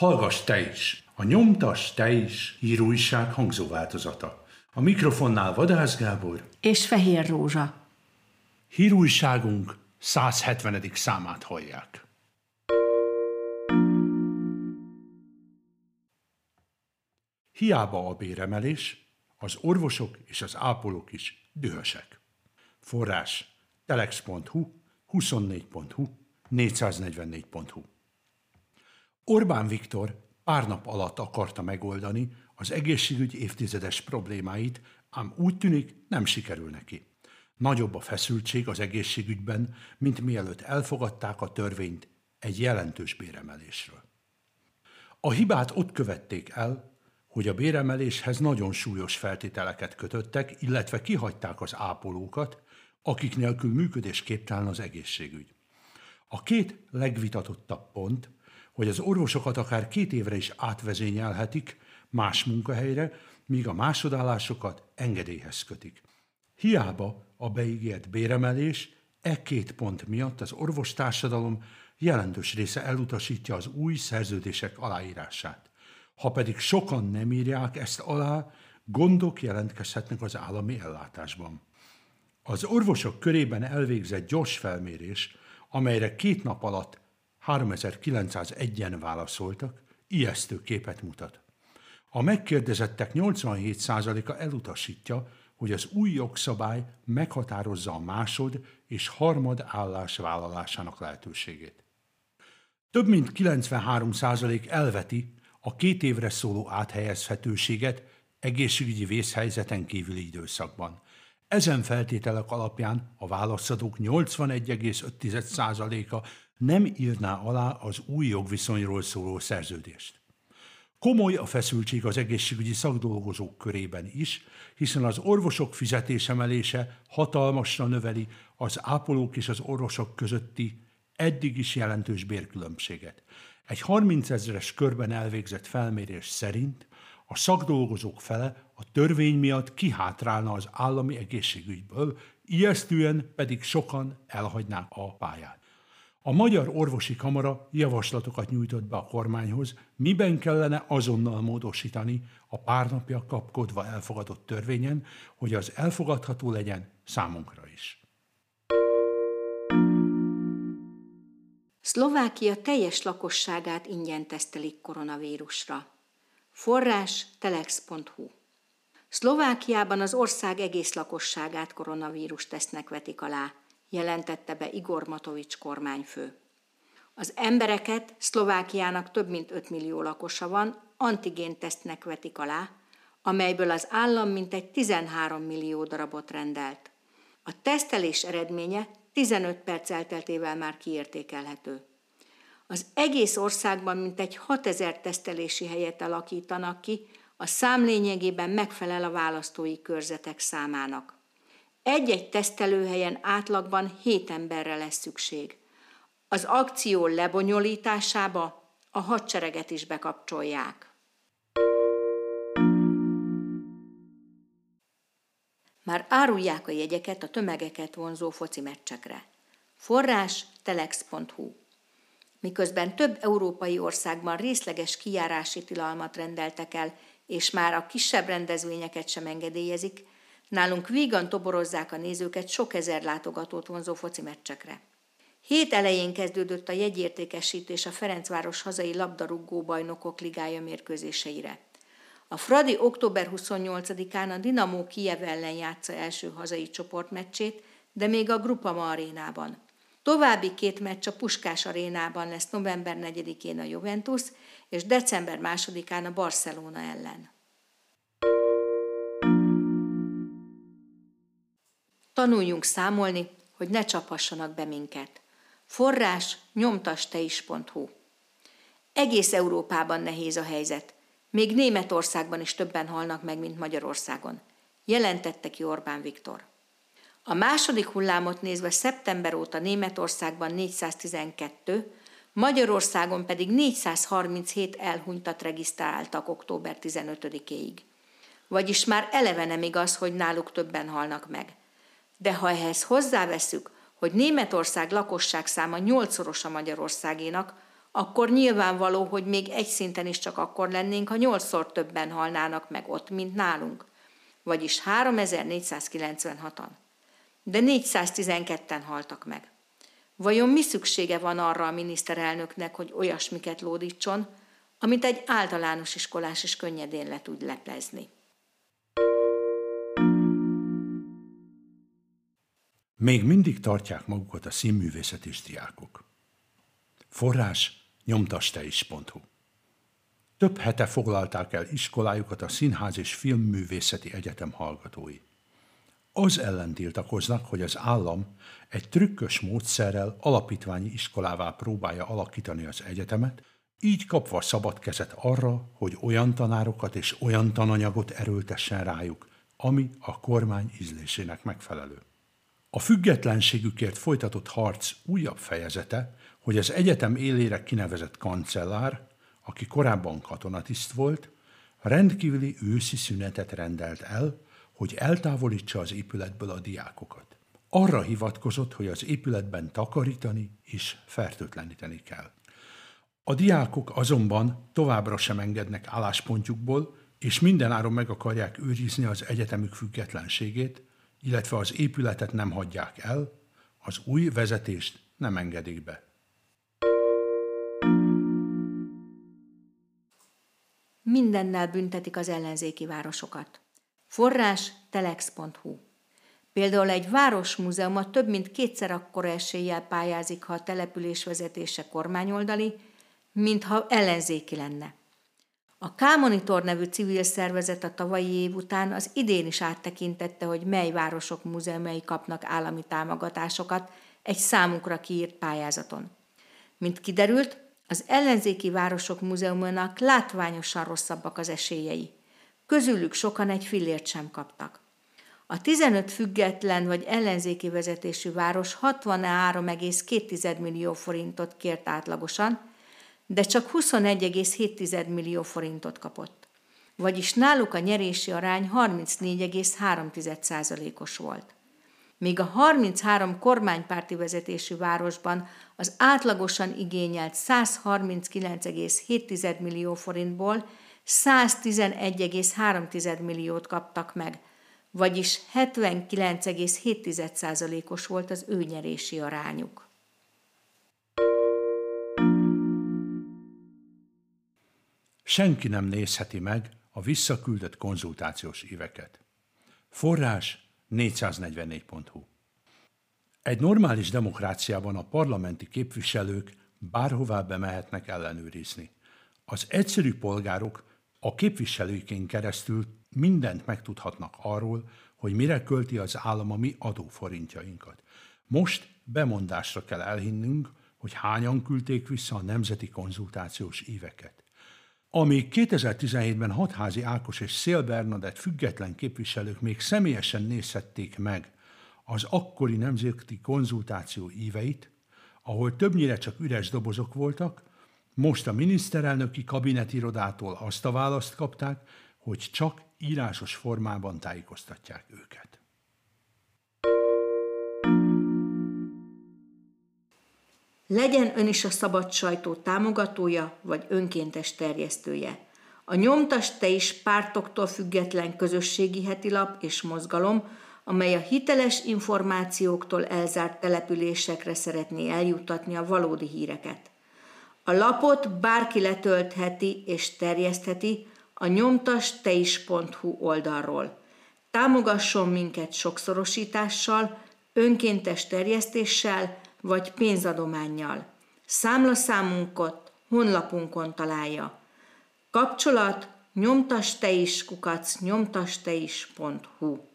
Hallgass te is, a nyomtas te is hírújság hangzóváltozata. A mikrofonnál Vadász Gábor és Fehér Rózsa. Hírújságunk 170. számát hallják. Hiába a béremelés, az orvosok és az ápolók is dühösek. Forrás telex.hu, 24.hu, 444.hu Orbán Viktor pár nap alatt akarta megoldani az egészségügy évtizedes problémáit, ám úgy tűnik nem sikerül neki. Nagyobb a feszültség az egészségügyben, mint mielőtt elfogadták a törvényt egy jelentős béremelésről. A hibát ott követték el, hogy a béremeléshez nagyon súlyos feltételeket kötöttek, illetve kihagyták az ápolókat, akik nélkül működésképtelen az egészségügy. A két legvitatottabb pont, hogy az orvosokat akár két évre is átvezényelhetik más munkahelyre, míg a másodállásokat engedélyhez kötik. Hiába a beígért béremelés, e két pont miatt az orvostársadalom jelentős része elutasítja az új szerződések aláírását. Ha pedig sokan nem írják ezt alá, gondok jelentkezhetnek az állami ellátásban. Az orvosok körében elvégzett gyors felmérés, amelyre két nap alatt 3901-en válaszoltak, ijesztő képet mutat. A megkérdezettek 87%-a elutasítja, hogy az új jogszabály meghatározza a másod és harmad állás vállalásának lehetőségét. Több mint 93% elveti a két évre szóló áthelyezhetőséget egészségügyi vészhelyzeten kívüli időszakban. Ezen feltételek alapján a válaszadók 81,5%-a nem írná alá az új jogviszonyról szóló szerződést. Komoly a feszültség az egészségügyi szakdolgozók körében is, hiszen az orvosok fizetésemelése hatalmasra növeli az ápolók és az orvosok közötti eddig is jelentős bérkülönbséget. Egy 30 ezeres körben elvégzett felmérés szerint a szakdolgozók fele a törvény miatt kihátrálna az állami egészségügyből, ijesztően pedig sokan elhagynák a pályát. A Magyar Orvosi Kamara javaslatokat nyújtott be a kormányhoz, miben kellene azonnal módosítani a pár napja kapkodva elfogadott törvényen, hogy az elfogadható legyen számunkra is. Szlovákia teljes lakosságát ingyen tesztelik koronavírusra. Forrás telex.hu Szlovákiában az ország egész lakosságát koronavírus tesznek vetik alá jelentette be Igor Matovics kormányfő. Az embereket Szlovákiának több mint 5 millió lakosa van, antigéntesztnek vetik alá, amelyből az állam mintegy 13 millió darabot rendelt. A tesztelés eredménye 15 perc elteltével már kiértékelhető. Az egész országban mintegy 6000 tesztelési helyet alakítanak ki, a szám lényegében megfelel a választói körzetek számának. Egy-egy tesztelőhelyen átlagban hét emberre lesz szükség. Az akció lebonyolításába a hadsereget is bekapcsolják. Már árulják a jegyeket a tömegeket vonzó foci meccsekre. Forrás telex.hu Miközben több európai országban részleges kijárási tilalmat rendeltek el, és már a kisebb rendezvényeket sem engedélyezik, Nálunk vígan toborozzák a nézőket sok ezer látogatót vonzó foci meccsekre. Hét elején kezdődött a jegyértékesítés a Ferencváros hazai labdarúgó bajnokok ligája mérkőzéseire. A Fradi október 28-án a Dinamo Kiev ellen játsza első hazai csoportmeccsét, de még a Grupama arénában. További két meccs a Puskás arénában lesz november 4-én a Juventus és december 2-án a Barcelona ellen. Tanuljunk számolni, hogy ne csaphassanak be minket. Forrás nyomtasteis.hu Egész Európában nehéz a helyzet. Még Németországban is többen halnak meg, mint Magyarországon. Jelentette ki Orbán Viktor. A második hullámot nézve szeptember óta Németországban 412, Magyarországon pedig 437 elhunytat regisztráltak október 15-éig. Vagyis már eleve nem igaz, hogy náluk többen halnak meg. De ha ehhez hozzáveszük, hogy Németország lakosság száma nyolcszoros a Magyarországénak, akkor nyilvánvaló, hogy még egy szinten is csak akkor lennénk, ha nyolcszor többen halnának meg ott, mint nálunk. Vagyis 3496-an. De 412-en haltak meg. Vajon mi szüksége van arra a miniszterelnöknek, hogy olyasmiket lódítson, amit egy általános iskolás is könnyedén le tud leplezni? Még mindig tartják magukat a színművészeti diákok. Forrás nyomtasteis.hu Több hete foglalták el iskolájukat a Színház és Filmművészeti Egyetem hallgatói. Az ellen tiltakoznak, hogy az állam egy trükkös módszerrel alapítványi iskolává próbálja alakítani az egyetemet, így kapva szabad kezet arra, hogy olyan tanárokat és olyan tananyagot erőltessen rájuk, ami a kormány ízlésének megfelelő. A függetlenségükért folytatott harc újabb fejezete, hogy az egyetem élére kinevezett kancellár, aki korábban katonatiszt volt, rendkívüli őszi szünetet rendelt el, hogy eltávolítsa az épületből a diákokat. Arra hivatkozott, hogy az épületben takarítani és fertőtleníteni kell. A diákok azonban továbbra sem engednek álláspontjukból, és mindenáron meg akarják őrizni az egyetemük függetlenségét, illetve az épületet nem hagyják el, az új vezetést nem engedik be. Mindennel büntetik az ellenzéki városokat. Forrás telex.hu Például egy városmúzeuma több mint kétszer akkora eséllyel pályázik, ha a település vezetése kormányoldali, mintha ellenzéki lenne. A K-Monitor nevű civil szervezet a tavalyi év után az idén is áttekintette, hogy mely városok múzeumai kapnak állami támogatásokat egy számukra kiírt pályázaton. Mint kiderült, az ellenzéki városok múzeumának látványosan rosszabbak az esélyei. Közülük sokan egy fillért sem kaptak. A 15 független vagy ellenzéki vezetésű város 63,2 millió forintot kért átlagosan, de csak 21,7 millió forintot kapott. Vagyis náluk a nyerési arány 34,3%-os volt. Míg a 33 kormánypárti vezetésű városban az átlagosan igényelt 139,7 millió forintból 111,3 milliót kaptak meg, vagyis 79,7%-os volt az ő nyerési arányuk. Senki nem nézheti meg a visszaküldött konzultációs éveket. Forrás 444.hu Egy normális demokráciában a parlamenti képviselők bárhová bemehetnek ellenőrizni. Az egyszerű polgárok a képviselőkén keresztül mindent megtudhatnak arról, hogy mire költi az állam a mi adóforintjainkat. Most bemondásra kell elhinnünk, hogy hányan küldték vissza a nemzeti konzultációs éveket. Amíg 2017-ben Hatházi Ákos és Szél Bernadett független képviselők még személyesen nézhették meg az akkori nemzeti konzultáció íveit, ahol többnyire csak üres dobozok voltak, most a miniszterelnöki kabinetirodától azt a választ kapták, hogy csak írásos formában tájékoztatják őket. Legyen ön is a szabad sajtó támogatója vagy önkéntes terjesztője. A nyomtas te is pártoktól független közösségi hetilap és mozgalom, amely a hiteles információktól elzárt településekre szeretné eljuttatni a valódi híreket. A lapot bárki letöltheti és terjesztheti a nyomtasteis.hu oldalról. Támogasson minket sokszorosítással, önkéntes terjesztéssel, vagy pénzadománnyal. Számlaszámunkat honlapunkon találja. Kapcsolat nyomtasteis kukac nyomtasteis.hu